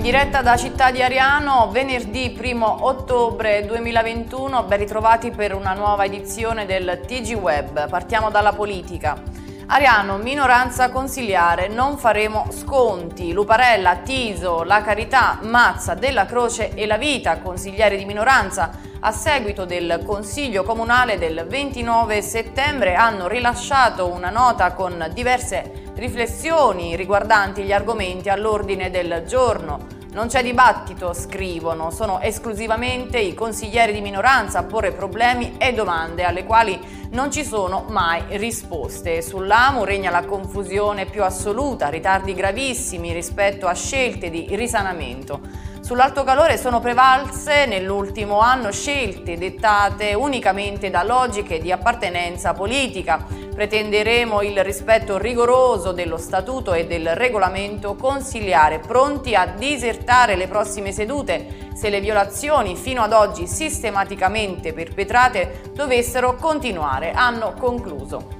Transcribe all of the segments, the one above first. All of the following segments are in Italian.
diretta da Città di Ariano, venerdì 1 ottobre 2021, ben ritrovati per una nuova edizione del TG Web. Partiamo dalla politica. Ariano, minoranza consigliare, non faremo sconti. Luparella, Tiso, La Carità, Mazza, Della Croce e La Vita, consiglieri di minoranza, a seguito del Consiglio Comunale del 29 settembre hanno rilasciato una nota con diverse riflessioni riguardanti gli argomenti all'ordine del giorno. Non c'è dibattito, scrivono, sono esclusivamente i consiglieri di minoranza a porre problemi e domande alle quali non ci sono mai risposte. Sull'AMU regna la confusione più assoluta, ritardi gravissimi rispetto a scelte di risanamento. Sull'alto calore sono prevalse nell'ultimo anno scelte dettate unicamente da logiche di appartenenza politica. Pretenderemo il rispetto rigoroso dello statuto e del regolamento consigliare, pronti a disertare le prossime sedute se le violazioni fino ad oggi sistematicamente perpetrate dovessero continuare, hanno concluso.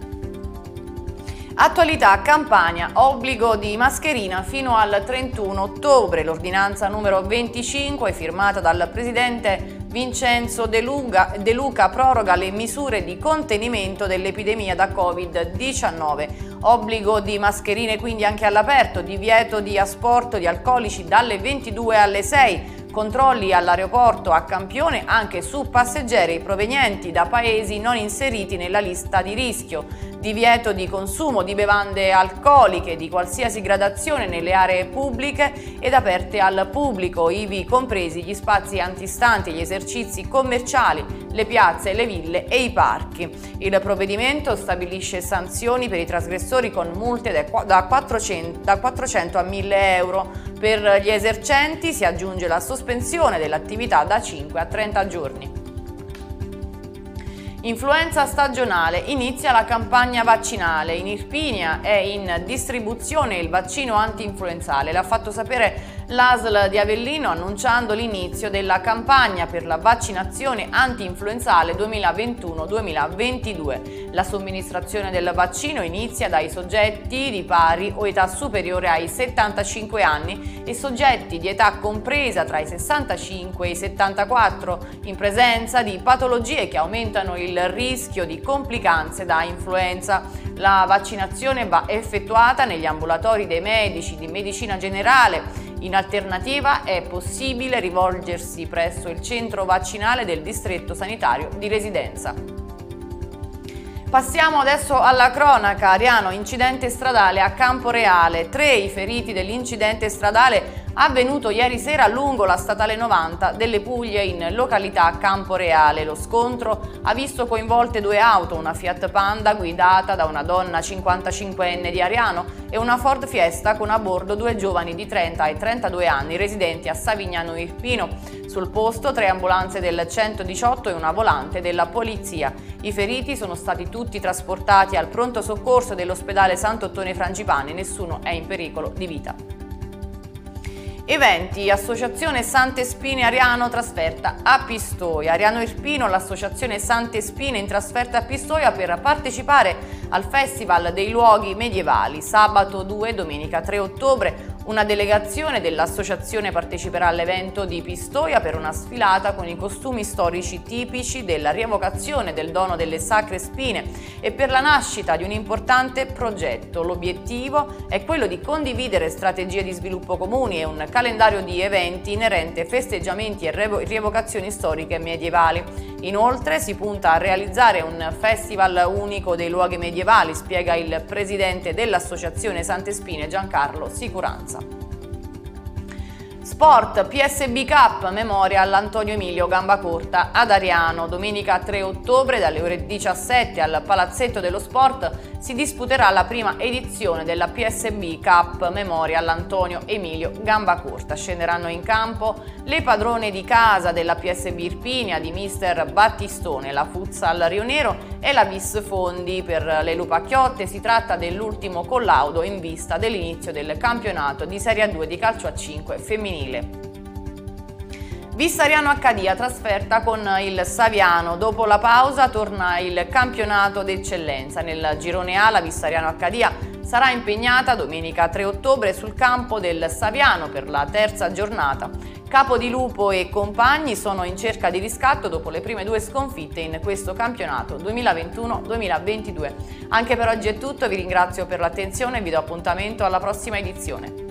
Attualità Campania, obbligo di mascherina fino al 31 ottobre. L'ordinanza numero 25 firmata dal presidente Vincenzo De, Luca, De Luca proroga le misure di contenimento dell'epidemia da Covid-19. Obbligo di mascherine quindi anche all'aperto, divieto di asporto di alcolici dalle 22 alle 6 Controlli all'aeroporto a Campione anche su passeggeri provenienti da paesi non inseriti nella lista di rischio. Divieto di consumo di bevande alcoliche di qualsiasi gradazione nelle aree pubbliche ed aperte al pubblico, ivi compresi gli spazi antistanti, gli esercizi commerciali, le piazze, le ville e i parchi. Il provvedimento stabilisce sanzioni per i trasgressori con multe da 400, da 400 a 1000 euro per gli esercenti si aggiunge la sospensione dell'attività da 5 a 30 giorni. Influenza stagionale. Inizia la campagna vaccinale. In Irpinia è in distribuzione il vaccino anti-influenzale. L'ha fatto sapere l'ASL di Avellino annunciando l'inizio della campagna per la vaccinazione anti-influenzale 2021-2022. La somministrazione del vaccino inizia dai soggetti di pari o età superiore ai 75 anni e soggetti di età compresa tra i 65 e i 74 in presenza di patologie che aumentano il rischio di complicanze da influenza. La vaccinazione va effettuata negli ambulatori dei medici di medicina generale in alternativa è possibile rivolgersi presso il centro vaccinale del distretto sanitario di residenza. Passiamo adesso alla cronaca. Ariano, incidente stradale a Camporeale. Tre i feriti dell'incidente stradale avvenuto ieri sera lungo la statale 90 delle Puglie in località Camporeale. Lo scontro ha visto coinvolte due auto, una Fiat Panda guidata da una donna 55enne di Ariano e una Ford Fiesta con a bordo due giovani di 30 e 32 anni residenti a Savignano Irpino. Sul posto tre ambulanze del 118 e una volante della polizia. I feriti sono stati tutti trasportati al pronto soccorso dell'ospedale Sant'Ottone Frangipane, nessuno è in pericolo di vita. Eventi, Associazione Sante Spine Ariano trasferta a Pistoia. Ariano Irpino, l'Associazione Sante Spine in trasferta a Pistoia per partecipare al Festival dei Luoghi Medievali. Sabato 2 e domenica 3 ottobre una delegazione dell'associazione parteciperà all'evento di Pistoia per una sfilata con i costumi storici tipici della rievocazione del dono delle sacre spine e per la nascita di un importante progetto. L'obiettivo è quello di condividere strategie di sviluppo comuni e un calendario di eventi inerente festeggiamenti e rievocazioni storiche medievali. Inoltre si punta a realizzare un festival unico dei luoghi medievali, spiega il presidente dell'Associazione Sante Spine Giancarlo Sicuranza. Sport PSB Cup memoria all'Antonio Emilio Gambacorta ad Ariano. Domenica 3 ottobre dalle ore 17 al Palazzetto dello Sport si disputerà la prima edizione della PSB Cup memoria all'Antonio Emilio Gambacorta. Scenderanno in campo le padrone di casa della PSB Irpinia di mister Battistone, la Futsal Rio Nero e la Vis Fondi. Per le Lupacchiotte si tratta dell'ultimo collaudo in vista dell'inizio del campionato di Serie 2 di calcio a 5 femminile. Vissariano Accadia trasferta con il Saviano. Dopo la pausa torna il campionato d'eccellenza. Nel girone A la Vissariano Accadia sarà impegnata domenica 3 ottobre sul campo del Saviano per la terza giornata. Capo di Lupo e compagni sono in cerca di riscatto dopo le prime due sconfitte in questo campionato 2021-2022. Anche per oggi è tutto, vi ringrazio per l'attenzione e vi do appuntamento alla prossima edizione.